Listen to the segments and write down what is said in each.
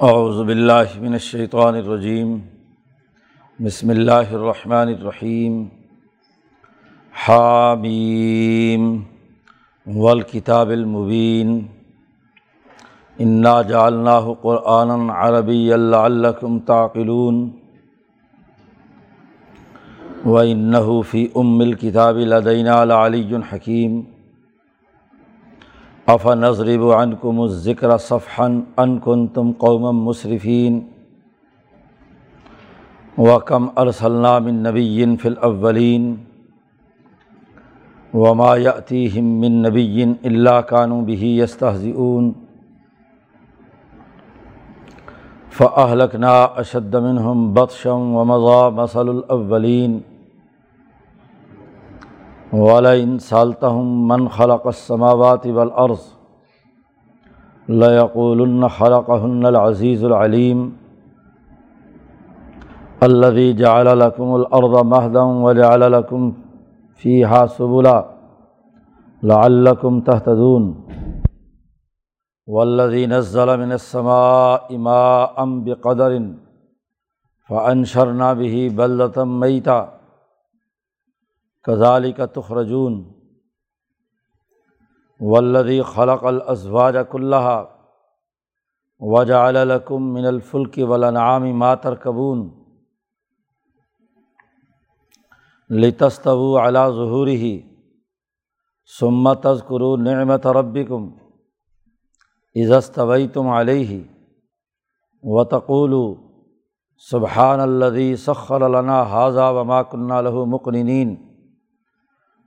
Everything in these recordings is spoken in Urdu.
اعوذ باللہ من الشیطان الرجیم، بسم اللہ الرحمن الرحیم، حامیم، والکتاب المبین، انا جعلناہ قرآنا عربی لعلکم تعقلون وإنه فی ام الکتاب لدینا لعلی حکیم۔ اف نظرب عنکم الذکر صفحا ان کن تم قوم مصرفین و کم نبی فی الاولین وما یأتیہم من نبی الا کانوا به یستہزئون فأهلكنا اشد منهم بطشا ومضى مثل الاولین ولئن سالتهم من خلق السماوات والارض ليقولن خلقهن العزيز العليم الذي جعل لكم الارض مهدا وجعل لكم فيها سبلا لعلكم تهتدون والذي نزل من السماء ماء بقدر فأنشرنا به بلدة ميتا کزالی کا تخرجون ولدی خلق الازواج کلّہ وجا الکم من الفلک ولنعام ماتر کبون لتستو علا ظہور ہی سمت ازکرو نعمت ربکم عزستوئی تم علیہ و تقول سبحان الدی سخر لنا حاضہ وما کنہ لہو مقنین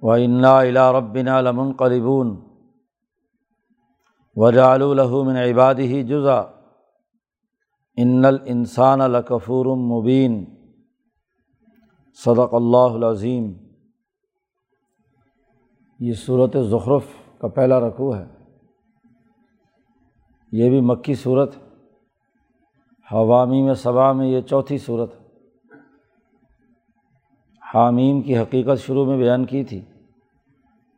و انا الا ربنا لمن قلبون وجال الحمن عبادی جزا ان الانسان الکفور مبین صدق اللہ العظیم یہ صورت ظخرف کا پہلا رقوع ہے یہ بھی مکی صورت حوامی میں صبا میں یہ چوتھی صورت حامیم کی حقیقت شروع میں بیان کی تھی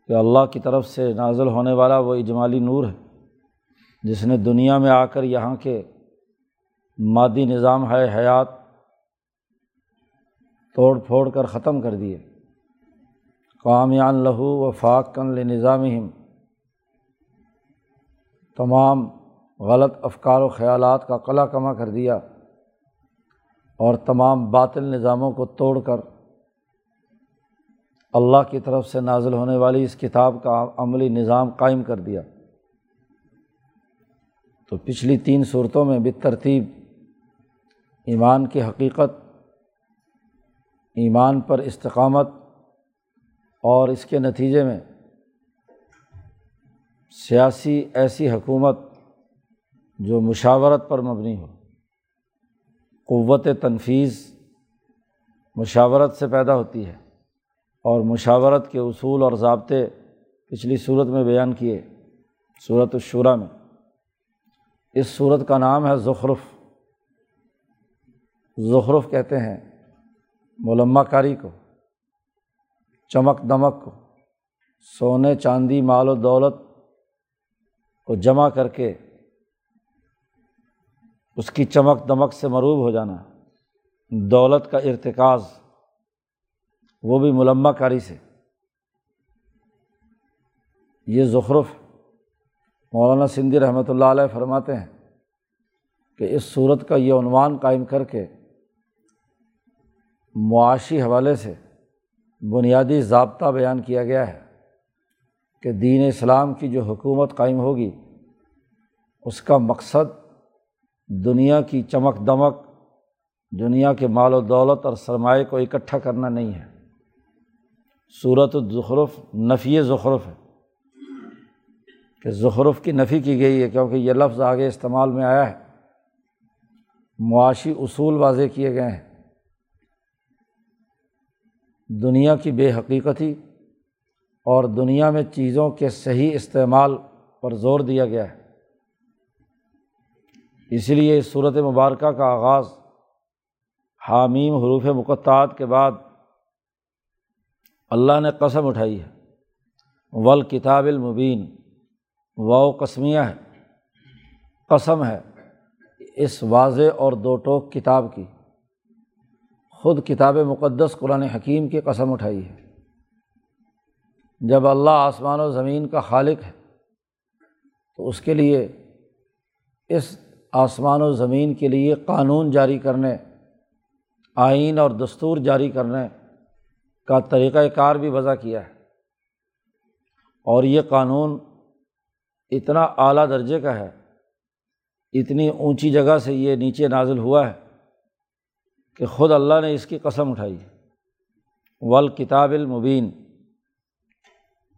کہ اللہ کی طرف سے نازل ہونے والا وہ اجمالی نور ہے، جس نے دنیا میں آ کر یہاں کے مادی نظام ہے، حیات توڑ پھوڑ کر ختم کر دیے۔ کامیان لہو و فاق کن نظام تمام غلط افکار و خیالات کا قلع کما کر دیا اور تمام باطل نظاموں کو توڑ کر اللہ کی طرف سے نازل ہونے والی اس کتاب کا عملی نظام قائم کر دیا۔ تو پچھلی تین صورتوں میں بھی ترتیب، ایمان کی حقیقت، ایمان پر استقامت اور اس کے نتیجے میں سیاسی ایسی حکومت جو مشاورت پر مبنی ہو۔ قوت تنفیذ مشاورت سے پیدا ہوتی ہے۔ اور مشاورت کے اصول اور ضابطے پچھلی صورت میں بیان کیے صورت الشورہ میں۔ اس صورت کا نام ہے ظخرف ظخرف کہتے ہیں ملمہ کاری کو، چمک دمک کو، سونے چاندی مال و دولت کو جمع کر کے اس کی چمک دمک سے مروب ہو جانا، دولت کا ارتکاز۔ وہ بھی ملمہ کاری سے۔ یہ ظخرف مولانا سندھی رحمۃ اللہ علیہ فرماتے ہیں کہ اس صورت کا یہ عنوان قائم کر کے معاشی حوالے سے بنیادی ضابطہ بیان کیا گیا ہے کہ دین اسلام کی جو حکومت قائم ہوگی، اس کا مقصد دنیا کی چمک دمک، دنیا کے مال و دولت اور سرمایہ کو اکٹھا کرنا نہیں ہے۔ صورت الظخرف نفی ظخرف ہے۔ کہ ظخرف کی نفی کی گئی ہے کیونکہ یہ لفظ آگے استعمال میں آیا ہے۔ معاشی اصول واضح کیے گئے ہیں۔ دنیا کی بے حقیقتی اور دنیا میں چیزوں کے صحیح استعمال پر زور دیا گیا ہے۔ اسی لیے اس صورت مبارکہ کا آغاز حامیم حروف مقطعات کے بعد اللہ نے قسم اٹھائی ہے۔ ول کتاب المبین و قسمیہ ہے۔ قسم ہے اس واضح اور دو ٹوک کتاب کی۔ خود کتاب مقدس قرآن حکیم کی قسم اٹھائی ہے۔ جب اللہ آسمان و زمین کا خالق ہے، تو اس کے لیے، اس آسمان و زمین کے لیے قانون جاری کرنے، آئین اور دستور جاری کرنے کا طریقۂ کار بھی وضع کیا ہے۔ اور یہ قانون اتنا اعلیٰ درجے کا ہے، اتنی اونچی جگہ سے یہ نیچے نازل ہوا ہے کہ خود اللہ نے اس کی قسم اٹھائی۔ ول کتاب المبین۔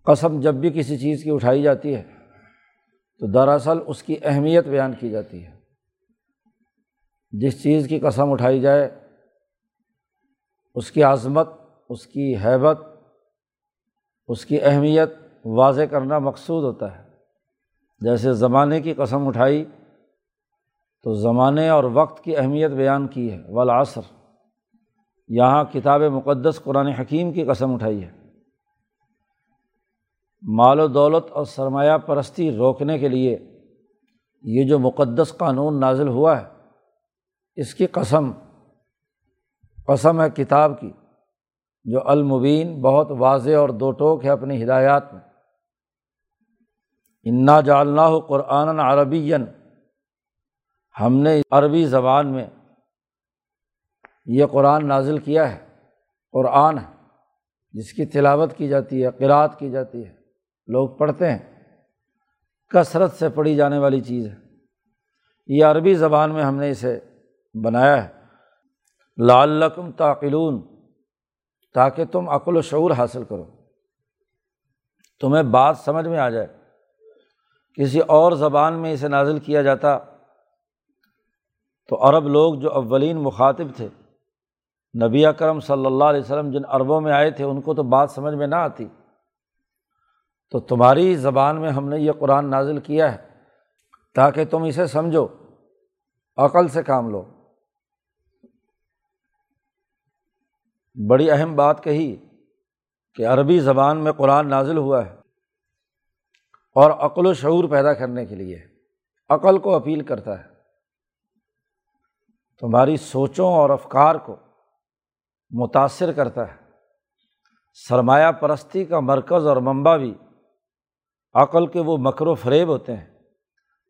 قسم جب بھی کسی چیز کی اٹھائی جاتی ہے تو دراصل اس کی اہمیت بیان کی جاتی ہے۔ جس چیز کی قسم اٹھائی جائے، اس کی عظمت اس کی حیبت، اس کی اہمیت واضح کرنا مقصود ہوتا ہے۔ جیسے زمانے کی قسم اٹھائی تو زمانے اور وقت کی اہمیت بیان کی ہے۔ والعصر، یہاں کتاب مقدس قرآن حکیم کی قسم اٹھائی ہے۔ مال و دولت اور سرمایہ پرستی روکنے کے لیے یہ جو مقدس قانون نازل ہوا ہے، اس کی قسم قسم ہے کتاب کی۔ جو المبین بہت واضح اور دو ٹوک ہے اپنی ہدایات میں۔ انا جالنا قرآن عربی ہم نے عربی زبان میں یہ قرآن نازل کیا ہے۔ قرآن ہے، جس کی تلاوت کی جاتی ہے قرأت کی جاتی ہے۔ لوگ پڑھتے ہیں۔ کثرت سے پڑھی جانے والی چیز ہے۔ یہ عربی زبان میں ہم نے اسے بنایا ہے۔ لعلکم تعقلون۔ تاکہ تم عقل و شعور حاصل کرو۔ تمہیں بات سمجھ میں آ جائے۔ کسی اور زبان میں اسے نازل کیا جاتا تو عرب لوگ جو اولین مخاطب تھے، نبی اکرم صلی اللہ علیہ وسلم جن عربوں میں آئے تھے، ان کو تو بات سمجھ میں نہ آتی۔ تو تمہاری زبان میں ہم نے یہ قرآن نازل کیا ہے تاکہ تم اسے سمجھو، عقل سے کام لو۔ بڑی اہم بات کہی کہ عربی زبان میں قرآن نازل ہوا ہے اور عقل و شعور پیدا کرنے کے لیے عقل کو اپیل کرتا ہے۔ تمہاری سوچوں اور افکار کو متاثر کرتا ہے۔ سرمایہ پرستی کا مرکز اور منبع بھی عقل کے وہ مکر و فریب ہوتے ہیں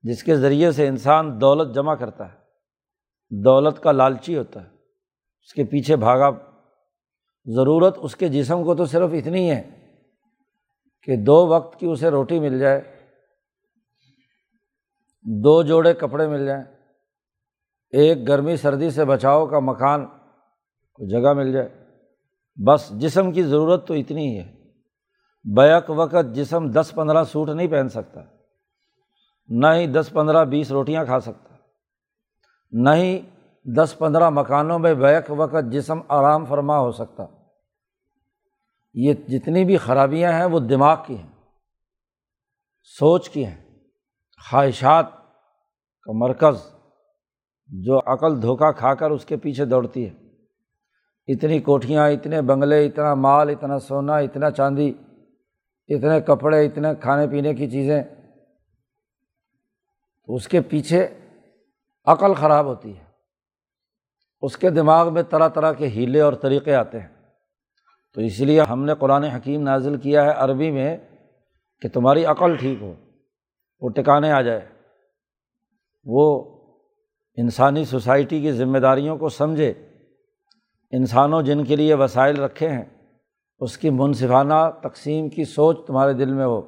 جس کے ذریعے سے انسان دولت جمع کرتا ہے۔ دولت کا لالچی ہوتا ہے، اس کے پیچھے بھاگا ضرورت اس کے جسم کو تو صرف اتنی ہے کہ دو وقت کی اسے روٹی مل جائے، دو جوڑے کپڑے مل جائیں، ایک گرمی سردی سے بچاؤ کا مکان کو جگہ مل جائے۔ بس جسم کی ضرورت تو اتنی ہی ہے۔ بیک وقت جسم دس پندرہ سوٹ نہیں پہن سکتا، نہ ہی دس پندرہ بیس روٹیاں کھا سکتا، نہ ہی دس پندرہ مکانوں میں بیک وقت جسم آرام فرما ہو سکتا۔ یہ جتنی بھی خرابیاں ہیں وہ دماغ کی ہیں، سوچ کی ہیں۔ خواہشات کا مرکز جو عقل دھوکہ کھا کر اس کے پیچھے دوڑتی ہے۔ اتنی کوٹھیاں، اتنے بنگلے، اتنا مال، اتنا سونا، اتنا چاندی، اتنے کپڑے، اتنے کھانے پینے کی چیزیں، تو اس کے پیچھے عقل خراب ہوتی ہے۔ اس کے دماغ میں طرح طرح کے ہیلے اور طریقے آتے ہیں۔ تو اس لیے ہم نے قرآن حکیم نازل کیا ہے عربی میں کہ تمہاری عقل ٹھیک ہو، وہ ٹکانے آ جائے۔ وہ انسانی سوسائٹی کی ذمہ داریوں کو سمجھے۔ انسانوں جن کے لیے وسائل رکھے ہیں، اس کی منصفانہ تقسیم کی سوچ تمہارے دل میں ہو۔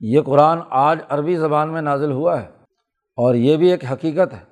یہ قرآن آج عربی زبان میں نازل ہوا ہے اور یہ بھی ایک حقیقت ہے۔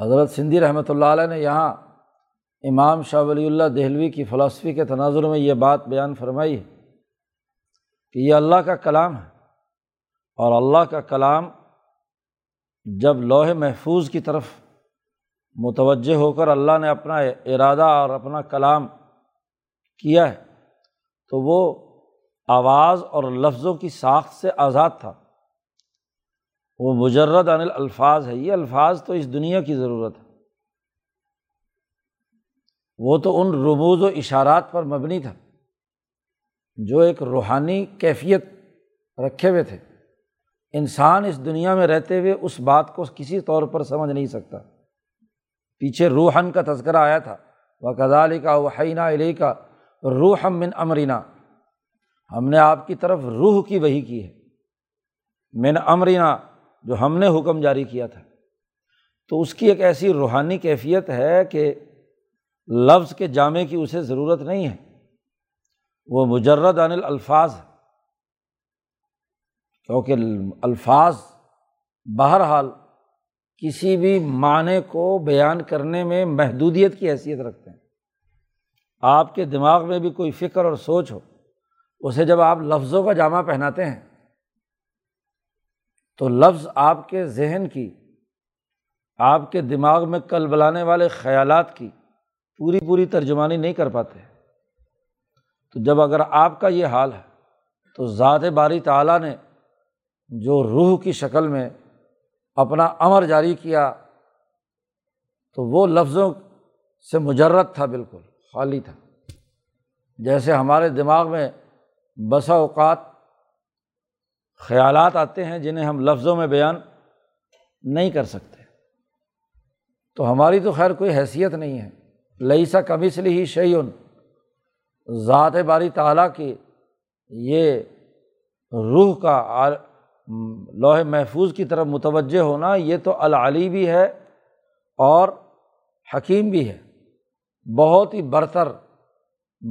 حضرت سندھی رحمۃ اللہ علیہ نے یہاں امام شاہ ولی اللہ دہلوی کی فلاسفی کے تناظر میں یہ بات بیان فرمائی ہے کہ یہ اللہ کا کلام ہے اور اللہ کا کلام جب لوہے محفوظ کی طرف متوجہ ہو کر اللہ نے اپنا ارادہ اور اپنا کلام کیا ہے، تو وہ آواز اور لفظوں کی ساخت سے آزاد تھا۔ وہ مجرد عن الفاظ ہے، یہ الفاظ تو اس دنیا کی ضرورت ہے۔ وہ تو ان رموز و اشارات پر مبنی تھا، جو ایک روحانی کیفیت رکھے ہوئے تھے۔ انسان اس دنیا میں رہتے ہوئے اس بات کو کسی طور پر سمجھ نہیں سکتا۔ پیچھے روحن کا تذکرہ آیا تھا وہ کزالی کا وحینہ علی کا روح من امرینا ہم نے آپ کی طرف روح کی وہی کی ہے۔ من امرینا جو ہم نے حکم جاری کیا تھا۔ تو اس کی ایک ایسی روحانی کیفیت ہے کہ لفظ کے جامع کی اسے ضرورت نہیں ہے۔ وہ مجرد عن الفاظ ہے۔ کیونکہ الفاظ بہرحال کسی بھی معنی کو بیان کرنے میں محدودیت کی حیثیت رکھتے ہیں۔ آپ کے دماغ میں بھی کوئی فکر اور سوچ ہو، اسے جب آپ لفظوں کا جامع پہناتے ہیں تو لفظ آپ کے ذہن کی، آپ کے دماغ میں کل بلانے والے خیالات کی پوری پوری ترجمانی نہیں کر پاتے۔ تو جب اگر آپ کا یہ حال ہے، تو ذات باری تعالیٰ نے جو روح کی شکل میں اپنا امر جاری کیا، تو وہ لفظوں سے مجرد تھا بالکل، خالی تھا۔ جیسے ہمارے دماغ میں بسا اوقات خیالات آتے ہیں جنہیں ہم لفظوں میں بیان نہیں کر سکتے۔ تو ہماری تو خیر کوئی حیثیت نہیں ہے۔ لئی سا کبھی سے ہی شعین ذات باری تعالیٰ کی یہ روح کا لوہے محفوظ کی طرف متوجہ ہونا یہ تو العلی بھی ہے اور حکیم بھی ہے۔ بہت ہی برتر،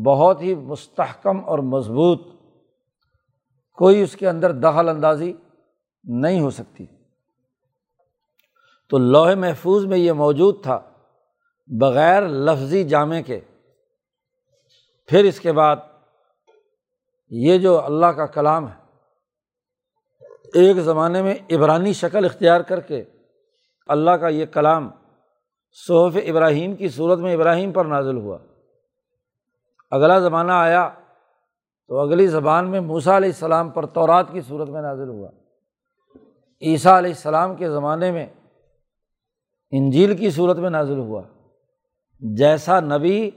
بہت ہی مستحکم اور مضبوط کوئی اس کے اندر دخل اندازی نہیں ہو سکتی۔ تو لوہے محفوظ میں یہ موجود تھا، بغیر لفظی جامع کے۔ پھر اس کے بعد یہ جو اللہ کا کلام ہے، ایک زمانے میں عبرانی شکل اختیار کر کے اللہ کا یہ کلام صحف ابراہیم کی صورت میں ابراہیم پر نازل ہوا۔ اگلا زمانہ آیا تو اگلی زبان میں موسا علیہ السلام پر تورات کی صورت میں نازل ہوا۔ عیسیٰ علیہ السلام کے زمانے میں انجیل کی صورت میں نازل ہوا۔ جیسا نبی،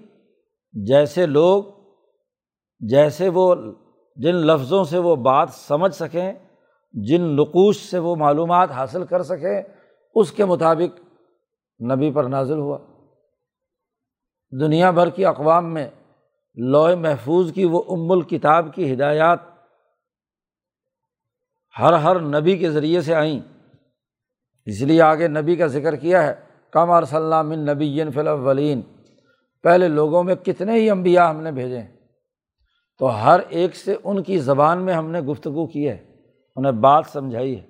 جیسے لوگ، جیسے وہ جن لفظوں سے وہ بات سمجھ سکیں، جن نقوش سے وہ معلومات حاصل کر سکیں، اس کے مطابق نبی پر نازل ہوا۔ دنیا بھر کی اقوام میں لوہ محفوظ کی وہ ام الکتاب کی ہدایات ہر ہر نبی کے ذریعے سے آئیں۔ اس لیے آگے نبی کا ذکر کیا ہے، کم ارسلام نبی فی پہلے لوگوں میں کتنے ہی انبیاء ہم نے بھیجے۔ ہیں تو ہر ایک سے ان کی زبان میں ہم نے گفتگو کی ہے، انہیں بات سمجھائی ہے۔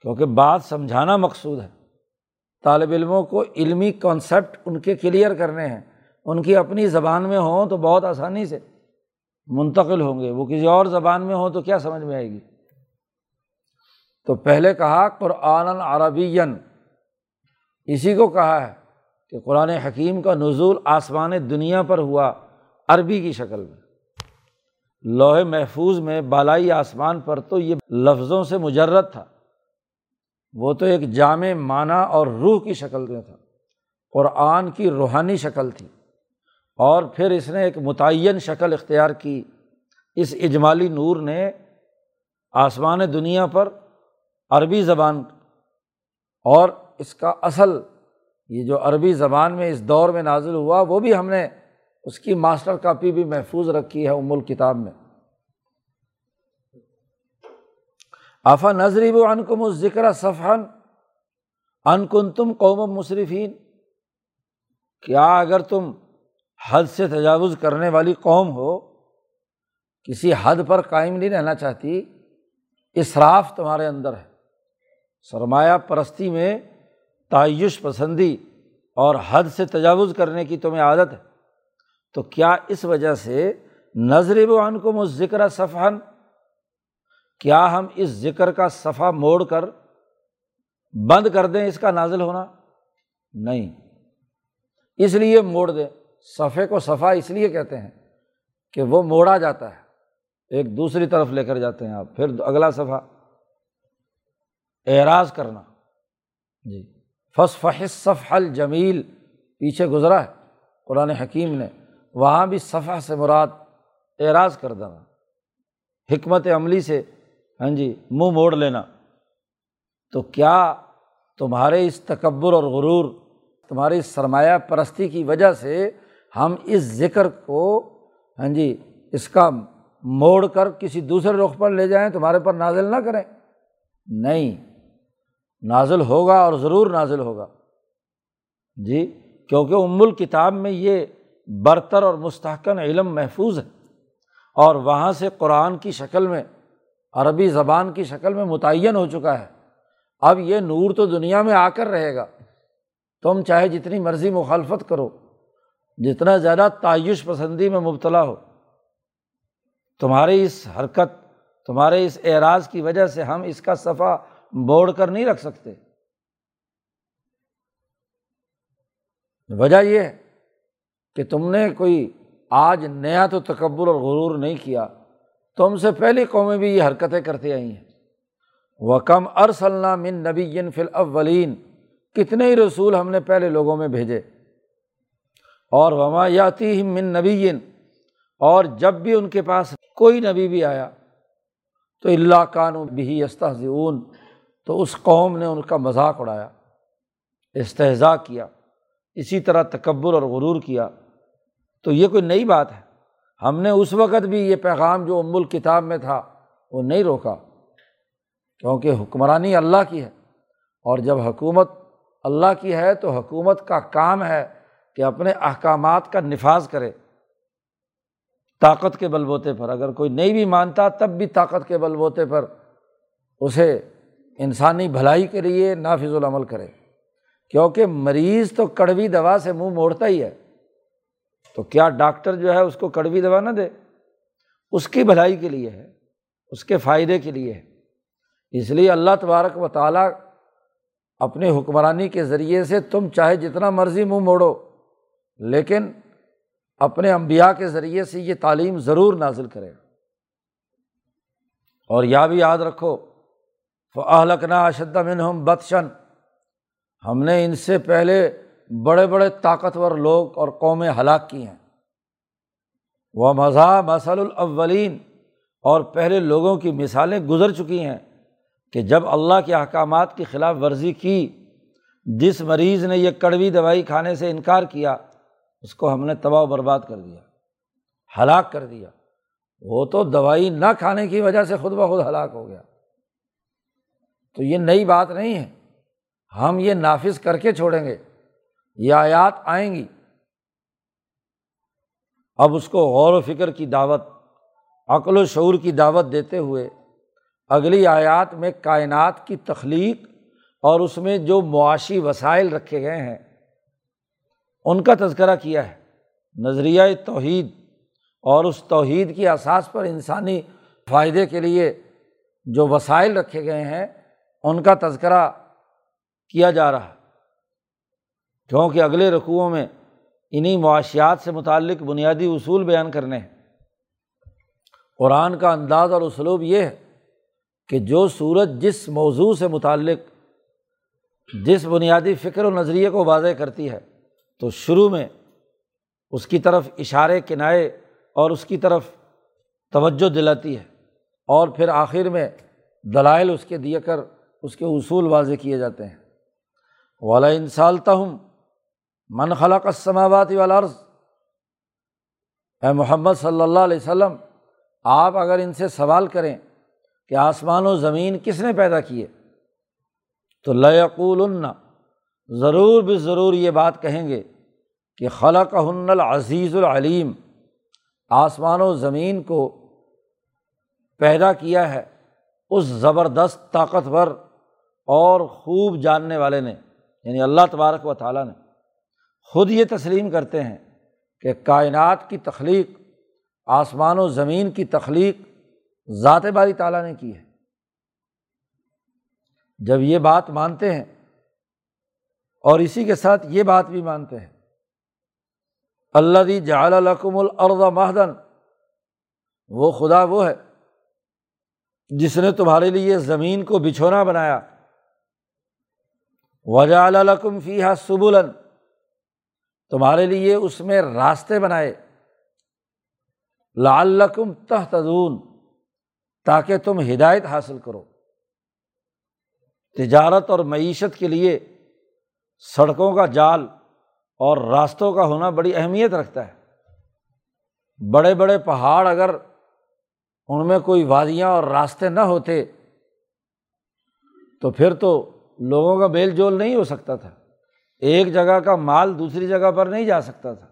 کیونکہ بات سمجھانا مقصود ہے۔ طالب علموں کو علمی کانسیپٹ ان کے کلیئر کرنے ہیں۔ ان کی اپنی زبان میں ہوں تو بہت آسانی سے منتقل ہوں گے۔ وہ کسی اور زبان میں ہوں تو کیا سمجھ میں آئے گی؟ تو پہلے کہا قرآن عربی اسی کو کہا ہے کہ قرآن حکیم کا نزول آسمان دنیا پر ہوا، عربی کی شکل میں۔ لوہے محفوظ میں بالائی آسمان پر تو یہ لفظوں سے مجرد تھا۔ وہ تو ایک جامع معنی اور روح کی شکل میں تھا۔ قرآن کی روحانی شکل تھی۔ اور پھر اس نے ایک متعین شکل اختیار کی۔ اس اجمالی نور نے آسمان دنیا پر عربی زبان اور اس کا اصل، یہ جو عربی زبان میں اس دور میں نازل ہوا، وہ بھی ہم نے اس کی ماسٹر کاپی بھی محفوظ رکھی ہے ام الکتاب میں۔ آفا نظریب و انکم ذکر صفحن ان کن تم قوم مصرفین کیا اگر تم حد سے تجاوز کرنے والی قوم ہو، کسی حد پر قائم نہیں رہنا چاہتی اصراف تمہارے اندر ہے۔ سرمایہ پرستی میں تعیش پسندی اور حد سے تجاوز کرنے کی تمہیں عادت ہے۔ تو کیا اس وجہ سے نظر و ان کو ذکر صفحن کیا ہم اس ذکر کا صفحہ موڑ کر بند کر دیں اس کا نازل ہونا؟ نہیں۔ اس لیے موڑ دیں۔ صفحے کو صفا اس لیے کہتے ہیں کہ وہ موڑا جاتا ہے، ایک دوسری طرف لے کر جاتے ہیں آپ، پھر اگلا صفحہ۔ اعراض کرنا۔ جی۔ فص فحص صف الجمیل پیچھے گزرا ہے۔ قرآن حکیم نے۔ وہاں بھی صفحہ سے مراد اعراض کر دینا۔ حکمت عملی سے ہاں جی منہ موڑ لینا۔ تو کیا تمہارے اس تکبر اور غرور، تمہاری سرمایہ پرستی کی وجہ سے ہم اس ذکر کو ہاں جی اس کا موڑ کر کسی دوسرے رخ پر لے جائیں، تمہارے پر نازل نہ کریں۔ نہیں، نازل ہوگا اور ضرور نازل ہوگا۔ جی کیونکہ ام الکتاب میں یہ برتر اور مستحکم علم محفوظ ہے۔ اور وہاں سے قرآن کی شکل میں، عربی زبان کی شکل میں متعین ہو چکا ہے۔ اب یہ نور تو دنیا میں آ کر رہے گا۔ تم چاہے جتنی مرضی مخالفت کرو۔ جتنا زیادہ تعیش پسندی میں مبتلا ہو، تمہاری اس حرکت، تمہارے اس اعراض کی وجہ سے ہم اس کا صفحہ موڑ کر نہیں رکھ سکتے۔ وجہ یہ ہے کہ تم نے کوئی آج نیا تو تکبر اور غرور نہیں کیا، تم سے پہلی قومیں بھی یہ حرکتیں کرتی آئی ہیں۔ وہ کم ارسلنا من نبی فل اولین کتنے ہی رسول ہم نے پہلے لوگوں میں بھیجے۔ اور وما یاتی من نبی اور جب بھی ان کے پاس کوئی نبی بھی آیا، تو اللہ کان بھی استحضون تو اس قوم نے ان کا مذاق اڑایا استحضاء کیا، اسی طرح تکبر اور غرور کیا۔ تو یہ کوئی نئی بات ہے؟ ہم نے اس وقت بھی یہ پیغام جو ام الکتاب میں تھا، وہ نہیں روکا، کیونکہ حکمرانی اللہ کی ہے۔ اور جب حکومت اللہ کی ہے، تو حکومت کا کام ہے کہ اپنے احکامات کا نفاذ کرے۔ طاقت کے بل بوتے پر۔ اگر کوئی نہیں بھی مانتا، تب بھی طاقت کے بل بوتے پر اسے انسانی بھلائی کے لیے نافذ العمل کرے۔ کیونکہ مریض تو کڑوی دوا سے منہ موڑتا ہی ہے۔ تو کیا ڈاکٹر جو ہے اس کو کڑوی دوا نہ دے؟ اس کی بھلائی کے لیے ہے، اس کے فائدے کے لیے ہے۔ اس لیے اللہ تبارک و تعالیٰ اپنے حکمرانی کے ذریعے سے تم چاہے جتنا مرضی منہ موڑو۔ لیکن اپنے امبیا کے ذریعے سے یہ تعلیم ضرور نازل کرے۔ اور یا بھی یاد رکھو فلکنا اشد منہم بدشن ہم نے ان سے پہلے بڑے بڑے طاقتور لوگ اور قومیں ہلاک کی ہیں۔ وہ مذہب مسل الاولین اور پہلے لوگوں کی مثالیں گزر چکی ہیں کہ جب اللہ کے احکامات کی خلاف ورزی کی، جس مریض نے یہ کڑوی دوائی کھانے سے انکار کیا اس کو ہم نے تباہ و برباد کر دیا، ہلاک کر دیا۔ وہ تو دوائی نہ کھانے کی وجہ سے خود بخود ہلاک ہو گیا۔ تو یہ نئی بات نہیں ہے۔ ہم یہ نافذ کر کے چھوڑیں گے۔ یہ آیات آئیں گی۔ اب اس کو غور و فکر کی دعوت، عقل و شعور کی دعوت دیتے ہوئے اگلی آیات میں کائنات کی تخلیق اور اس میں جو معاشی وسائل رکھے گئے ہیں ان کا تذکرہ کیا ہے۔ نظریہ توحید اور اس توحید کی اساس پر انسانی فائدے کے لیے جو وسائل رکھے گئے ہیں، ان کا تذکرہ کیا جا رہا ہے۔ کیونکہ اگلے رقوؤں میں انہیں معاشیات سے متعلق بنیادی اصول بیان کرنے ہیں۔ قرآن کا انداز اور اسلوب یہ ہے کہ جو سورج جس موضوع سے متعلق، جس بنیادی فکر و نظریے کو واضح کرتی ہے تو شروع میں اس کی طرف اشارے کنائے اور اس کی طرف توجہ دلاتی ہے اور پھر آخر میں دلائل اس کے دیا کر اس کے اصول واضح کیے جاتے ہیں۔ والا انسالتا ہوں من خلق السماوات والارض اے محمد صلی اللہ علیہ وسلم، آپ اگر ان سے سوال کریں کہ آسمان و زمین کس نے پیدا کیے، تو لقول ضرور بھی ضرور یہ بات کہیں گے کہ خلق ہن العزیز العلیم، آسمان و زمین کو پیدا کیا ہے اس زبردست طاقتور اور خوب جاننے والے نے یعنی اللہ تبارک و تعالیٰ نے خود یہ تسلیم کرتے ہیں کہ کائنات کی تخلیق، آسمان و زمین کی تخلیق ذات باری تعالیٰ نے کی ہے۔ جب یہ بات مانتے ہیں اور اسی کے ساتھ یہ بات بھی مانتے ہیں۔ اللہ دی جعل القم الرض مہدن۔ وہ خدا وہ ہے جس نے تمہارے لیے زمین کو بچھونا بنایا۔ وجہ القم فی ہا سبولن تمہارے لیے اس میں راستے بنائے۔ لعلکم تحتدون تاکہ تم ہدایت حاصل کرو۔ تجارت اور معیشت کے لیے سڑکوں کا جال اور راستوں کا ہونا بڑی اہمیت رکھتا ہے۔ بڑے بڑے پہاڑ اگر ان میں کوئی وادیاں اور راستے نہ ہوتے، تو پھر تو لوگوں کا بیل جول نہیں ہو سکتا تھا۔ ایک جگہ کا مال دوسری جگہ پر نہیں جا سکتا تھا۔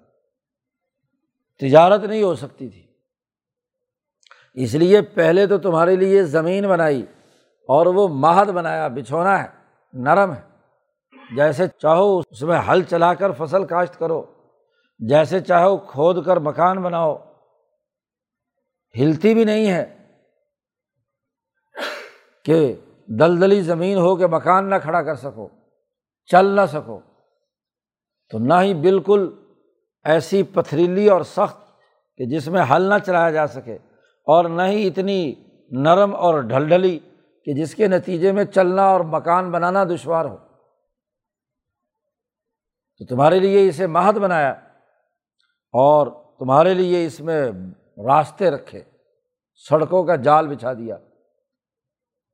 تجارت نہیں ہو سکتی تھی۔ اس لیے پہلے تو تمہارے لیے زمین بنائی اور وہ مہد بنایا، بچھونا ہے، نرم ہے۔ جیسے چاہو اس میں ہل چلا کر فصل کاشت کرو۔ جیسے چاہو کھود کر مکان بناؤ۔ ہلتی بھی نہیں ہے کہ دلدلی زمین ہو کے مکان نہ کھڑا کر سکو، چل نہ سکو۔ تو نہ ہی بالکل ایسی پتھریلی اور سخت کہ جس میں ہل نہ چلایا جا سکے، اور نہ ہی اتنی نرم اور ڈھل ڈھلی کہ جس کے نتیجے میں چلنا اور مکان بنانا دشوار ہو۔ تو تمہارے لیے اسے مہد بنایا اور تمہارے لیے اس میں راستے رکھے، سڑکوں کا جال بچھا دیا۔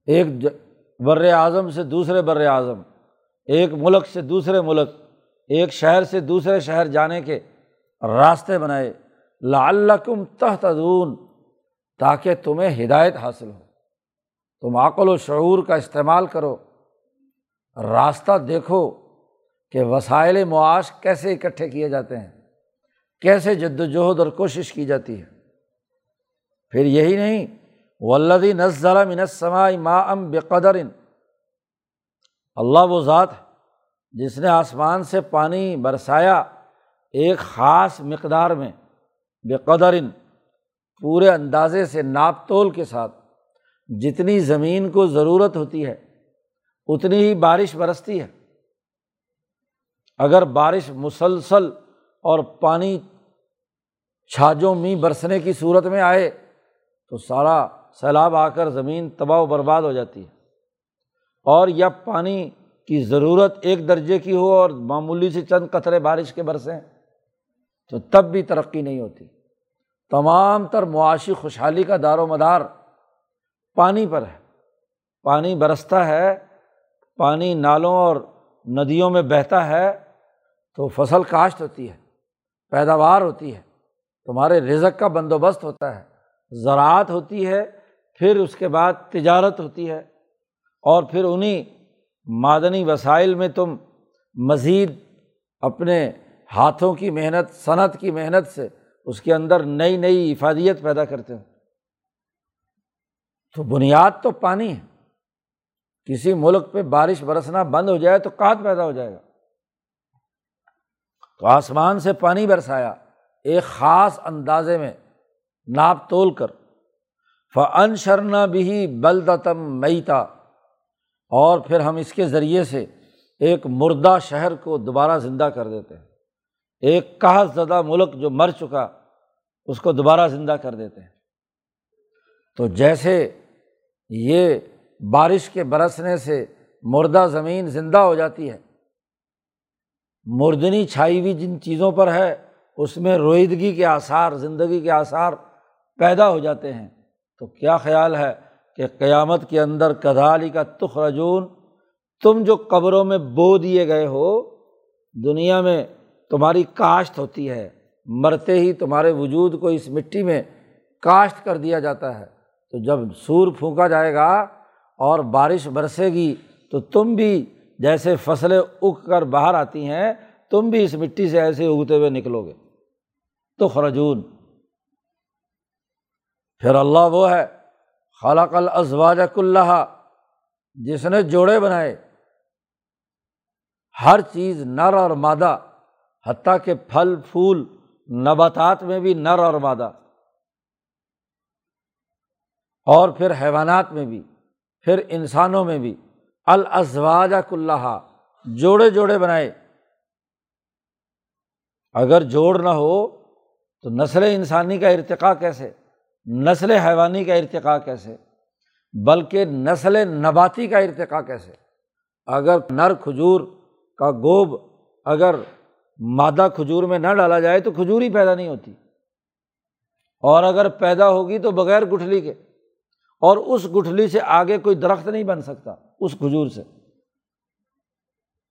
ایک بر اعظم سے دوسرے بر اعظم، ایک ملک سے دوسرے ملک، ایک شہر سے دوسرے شہر جانے کے راستے بنائے۔ لعلکم تحتدون تاکہ تمہیں ہدایت حاصل ہو۔ تم عقل و شعور کا استعمال کرو، راستہ دیکھو۔ کہ وسائل معاش کیسے اکٹھے کیے جاتے ہیں؟ کیسے جد وجہد اور کوشش کی جاتی ہے؟ پھر یہی نہیں ولدی نزلہ منسما ما ام بے قدر اللہ وہ ذات ہے جس نے آسمان سے پانی برسایا ایک خاص مقدار میں بے قدر پورے اندازے سے ناپ تول کے ساتھ۔ جتنی زمین کو ضرورت ہوتی ہے، اتنی ہی بارش برستی ہے۔ اگر بارش مسلسل اور پانی چھاجوں می برسنے کی صورت میں آئے تو سارا سیلاب آ کر زمین تباہ و برباد ہو جاتی ہے۔ اور یا پانی کی ضرورت ایک درجے کی ہو اور معمولی سے چند قطرے بارش کے برسیں تو تب بھی ترقی نہیں ہوتی۔ تمام تر معاشی خوشحالی کا دار و مدار پانی پر ہے۔ پانی برستا ہے، پانی نالوں اور ندیوں میں بہتا ہے تو فصل کاشت ہوتی ہے، پیداوار ہوتی ہے، تمہارے رزق کا بندوبست ہوتا ہے، زراعت ہوتی ہے، پھر اس کے بعد تجارت ہوتی ہے، اور پھر انہیں معدنی وسائل میں تم مزید اپنے ہاتھوں کی محنت، صنعت کی محنت سے اس کے اندر نئی نئی افادیت پیدا کرتے ہو۔ تو بنیاد تو پانی ہے۔ کسی ملک پہ بارش برسنا بند ہو جائے تو کات پیدا ہو جائے گا۔ تو آسمان سے پانی برسایا، ایک خاص اندازے میں ناپ تول کر۔ فن شرنا بھی بلدتم میتا اور پھر ہم اس کے ذریعے سے ایک مردہ شہر کو دوبارہ زندہ کر دیتے ہیں۔ ایک کہت زدہ ملک جو مر چکا، اس کو دوبارہ زندہ کر دیتے ہیں۔ تو جیسے یہ بارش کے برسنے سے مردہ زمین زندہ ہو جاتی ہے مردنی چھائی ہوئی جن چیزوں پر ہے، اس میں رویدگی کے آثار، زندگی کے آثار پیدا ہو جاتے ہیں۔ تو کیا خیال ہے کہ قیامت کے اندر کدالی کا تخ رجون تم جو قبروں میں بو دیے گئے ہو، دنیا میں تمہاری کاشت ہوتی ہے۔ مرتے ہی تمہارے وجود کو اس مٹی میں کاشت کر دیا جاتا ہے۔ تو جب سور پھونکا جائے گا اور بارش برسے گی، تو تم بھی جیسے فصلیں اگ کر باہر آتی ہیں، تم بھی اس مٹی سے ایسے اگتے ہوئے نکلو گے۔ تو خرجون پھر اللہ وہ ہے خالق الازواج اللہ جس نے جوڑے بنائے۔ ہر چیز نر اور مادہ، حتیٰ کہ پھل، پھول، نباتات میں بھی نر اور مادہ۔ اور پھر حیوانات میں بھی، پھر انسانوں میں بھی۔ الازواج کلّہ جوڑے جوڑے بنائے۔ اگر جوڑ نہ ہو تو نسل انسانی کا ارتقا کیسے؟ نسل حیوانی کا ارتقا کیسے؟ بلکہ نسل نباتی کا ارتقا کیسے؟ اگر نر کھجور کا گوب اگر مادہ کھجور میں نہ ڈالا جائے تو کھجور ہی پیدا نہیں ہوتی۔ اور اگر پیدا ہوگی تو بغیر گٹھلی کے، اور اس گٹھلی سے آگے کوئی درخت نہیں بن سکتا۔ اس کھجور سے۔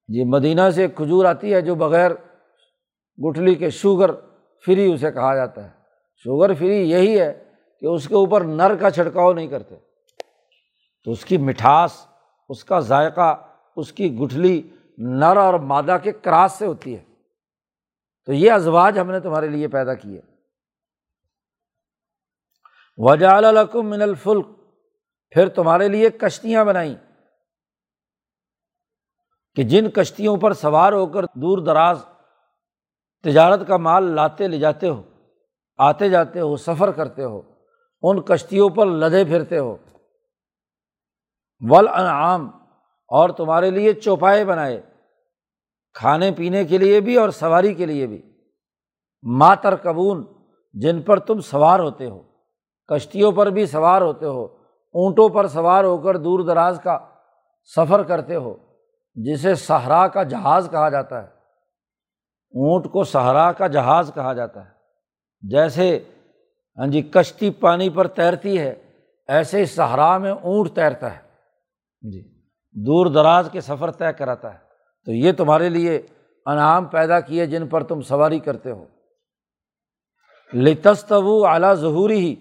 یہ مدینہ سے ایک کھجور آتی ہے جو بغیر گٹھلی کے شوگر فری اسے کہا جاتا ہے۔ شوگر فری یہی ہے کہ اس کے اوپر نر کا چھڑکاؤ نہیں کرتے۔ تو اس کی مٹھاس، اس کا ذائقہ، اس کی گٹھلی نر اور مادہ کے کراس سے ہوتی ہے۔ تو یہ ازواج ہم نے تمہارے لیے پیدا کیے۔ وجال القم من الفلک، پھر تمہارے لیے کشتیاں بنائیں۔ کہ جن کشتیوں پر سوار ہو کر دور دراز تجارت کا مال لاتے لے جاتے ہو، آتے جاتے ہو، سفر کرتے ہو، ان کشتیوں پر لدے پھرتے ہو۔ ول انعام اور تمہارے لیے چوپائے بنائے، کھانے پینے کے لیے بھی اور سواری کے لیے بھی۔ ماتر کبون جن پر تم سوار ہوتے ہو۔ کشتیوں پر بھی سوار ہوتے ہو، اونٹوں پر سوار ہو کر دور دراز کا سفر کرتے ہو۔ جسے صحرا کا جہاز کہا جاتا ہے، اونٹ کو صحرا کا جہاز کہا جاتا ہے۔ جیسے ہاں جی کشتی پانی پر تیرتی ہے، ایسے ہی صحرا میں اونٹ تیرتا ہے۔ جی دور دراز کے سفر طے کراتا ہے۔ تو یہ تمہارے لیے انعام پیدا کیے جن پر تم سواری کرتے ہو۔ لتستو اعلیٰ ظہوری ہی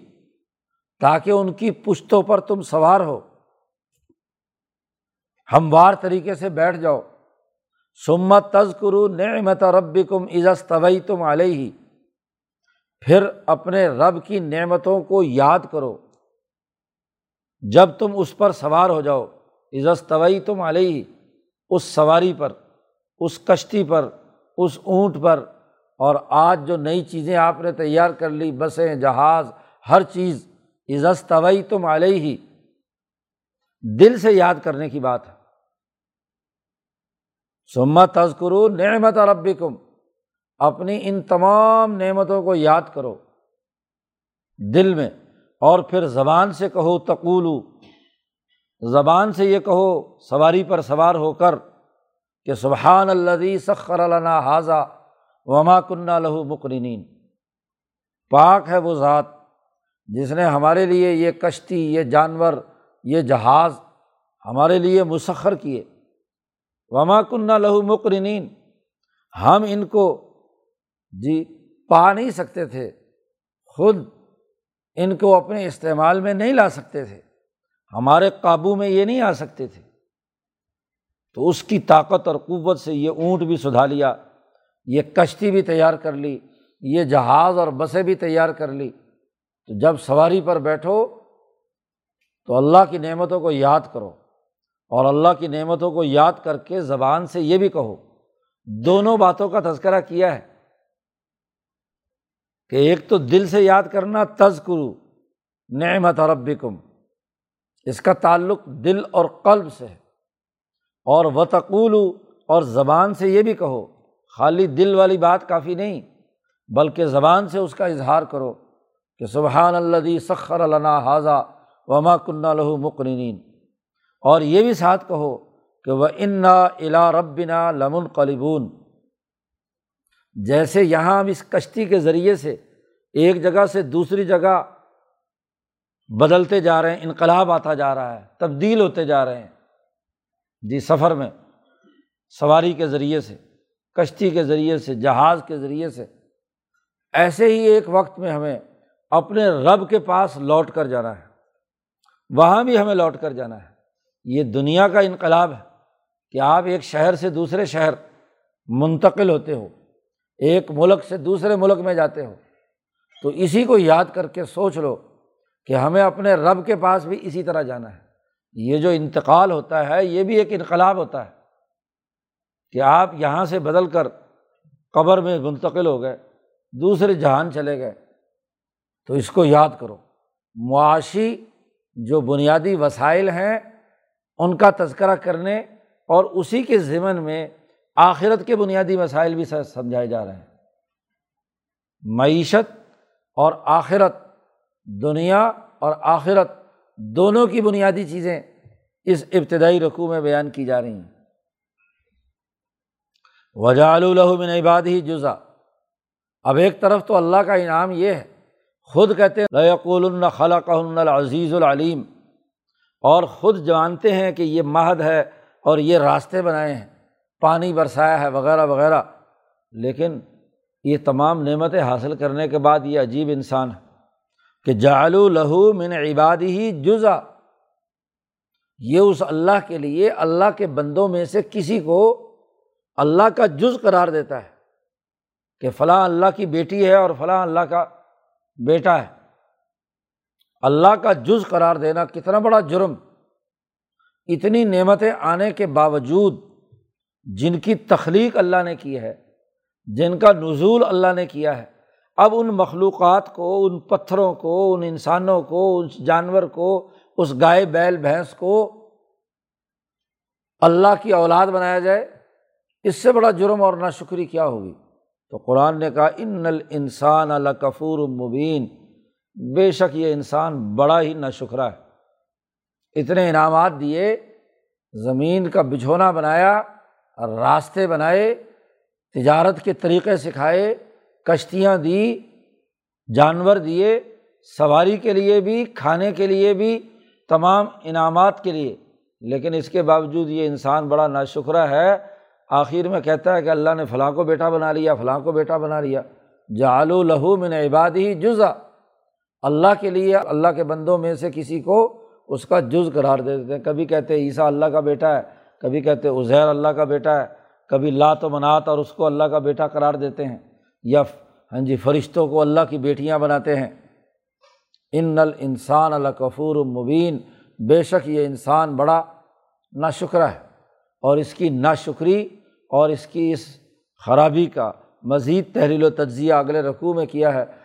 تاکہ ان کی پشتوں پر تم سوار ہو۔ ہموار طریقے سے بیٹھ جاؤ۔ سمت تز کرو نعمت رب کم عزت طوی تم علیہ ہی پھر اپنے رب کی نعمتوں کو یاد کرو۔ جب تم اس پر سوار ہو جاؤ عزت طوی تم علیہ اس سواری پر، اس کشتی پر، اس اونٹ پر۔ اور آج جو نئی چیزیں آپ نے تیار کر لی، بسیں، جہاز، ہر چیز عزت طوی تم علیہ ہی دل سے یاد کرنے کی بات ہے۔ سما تذکرو نعمت ربی کم اپنی ان تمام نعمتوں کو یاد کرو۔ دل میں۔ اور پھر زبان سے کہو، تقولو۔ زبان سے یہ کہو، سواری پر سوار ہو کر کہ سبحان اللہ سخر علنا حاضہ وما کنہ لہو مقرنین۔ پاک ہے وہ ذات جس نے ہمارے لیے یہ کشتی، یہ جانور، یہ جہاز ہمارے لیے مسخر کیے۔ وما کنہ لہو مقرنین ہم ان کو جی پا نہیں سکتے تھے۔ خود ان کو اپنے استعمال میں نہیں لا سکتے تھے۔ ہمارے قابو میں یہ نہیں آ سکتے تھے۔ تو اس کی طاقت اور قوت سے یہ اونٹ بھی سدھا لیا۔ یہ کشتی بھی تیار کر لی۔ یہ جہاز اور بسیں بھی تیار کر لی۔ تو جب سواری پر بیٹھو تو اللہ کی نعمتوں کو یاد کرو۔ اور اللہ کی نعمتوں کو یاد کر کے زبان سے یہ بھی کہو، دونوں باتوں کا تذکرہ کیا ہے۔ کہ ایک تو دل سے یاد کرنا تز کرو نعمت ربکم، اس کا تعلق دل اور قلب سے ہے۔ اور و تقول اور زبان سے یہ بھی کہو، خالی دل والی بات کافی نہیں، بلکہ زبان سے اس کا اظہار کرو کہ سبحان اللہ سخر اللہ حاضہ وما کنہ لہو مقرنین۔ اور یہ بھی ساتھ کہو کہ وہ انا الا ربنا لمن قلبون جیسے یہاں ہم اس کشتی کے ذریعے سے ایک جگہ سے دوسری جگہ بدلتے جا رہے ہیں، انقلاب آتا جا رہا ہے، تبدیل ہوتے جا رہے ہیں۔ جی سفر میں، سواری کے ذریعے سے، کشتی کے ذریعے سے، جہاز کے ذریعے سے۔ ایسے ہی ایک وقت میں ہمیں اپنے رب کے پاس لوٹ کر جانا ہے۔ وہاں بھی ہمیں لوٹ کر جانا ہے۔ یہ دنیا کا انقلاب ہے کہ آپ ایک شہر سے دوسرے شہر منتقل ہوتے ہو، ایک ملک سے دوسرے ملک میں جاتے ہو۔ تو اسی کو یاد کر کے سوچ لو کہ ہمیں اپنے رب کے پاس بھی اسی طرح جانا ہے۔ یہ جو انتقال ہوتا ہے، یہ بھی ایک انقلاب ہوتا ہے کہ آپ یہاں سے بدل کر قبر میں منتقل ہو گئے، دوسرے جہان چلے گئے۔ تو اس کو یاد کرو، معاشی جو بنیادی وسائل ہیں ان کا تذکرہ کرنے اور اسی کے ضمن میں آخرت کے بنیادی مسائل بھی سمجھائے جا رہے ہیں۔ معیشت اور آخرت، دنیا اور آخرت دونوں کی بنیادی چیزیں اس ابتدائی رقوع میں بیان کی جا رہی ہیں۔ وجال من عباد ہی جزا۔ اب ایک طرف تو اللہ کا انعام یہ ہے، خود کہتے ہیں لقول الخلاق العزیز العلیم اور خود جانتے ہیں کہ یہ مہد ہے اور یہ راستے بنائے ہیں، پانی برسایا ہے، وغیرہ وغیرہ۔ لیکن یہ تمام نعمتیں حاصل کرنے کے بعد یہ عجیب انسان ہے کہ جعلو لہو من عبادی ہی جزا یہ اس اللہ کے لیے، اللہ کے بندوں میں سے کسی کو اللہ کا جز قرار دیتا ہے کہ فلاں اللہ کی بیٹی ہے اور فلاں اللہ کا بیٹا ہے۔ اللہ کا جز قرار دینا کتنا بڑا جرم۔ اتنی نعمتیں آنے کے باوجود جن کی تخلیق اللہ نے کی ہے، جن کا نزول اللہ نے کیا ہے، اب ان مخلوقات کو، ان پتھروں کو، ان انسانوں کو اس جانور کو، اس گائے، بیل، بھینس کو اللہ کی اولاد بنایا جائے، اس سے بڑا جرم اور نہ شکری کیا ہوگی؟ تو قرآن نے کہا، ان الانسان الکفور مبین بے شک یہ انسان بڑا ہی نہ شکرا ہے۔ اتنے انعامات دیے، زمین کا بچھونا بنایا، راستے بنائے، تجارت کے طریقے سکھائے، کشتیاں دی، جانور دیے، سواری کے لیے بھی، کھانے کے لیے بھی، تمام انعامات کے لیے۔ لیکن اس کے باوجود یہ انسان بڑا نا شکرہ ہے۔ آخر میں کہتا ہے کہ اللہ نے فلاں کو بیٹا بنا لیا، فلاں کو بیٹا بنا لیا۔ جالو لہو من عباد ہی جزا۔ اللہ کے لیے، اللہ کے بندوں میں سے کسی کو اس کا جز قرار دے دیتے ہیں۔ کبھی کہتے عیسیٰ اللہ کا بیٹا ہے، کبھی کہتے عزیر اللہ کا بیٹا ہے، کبھی لات و منات اور اس کو اللہ کا بیٹا قرار دیتے ہیں۔ یا ہاں جی فرشتوں کو اللہ کی بیٹیاں بناتے ہیں۔ ان نل انسان الکفور مبین۔ بے شک یہ انسان بڑا نا شکرہ ہے اور اس کی نا شکری اور اس کی اس خرابی کا مزید تحریل و تجزیہ اگلے رقوع میں کیا ہے۔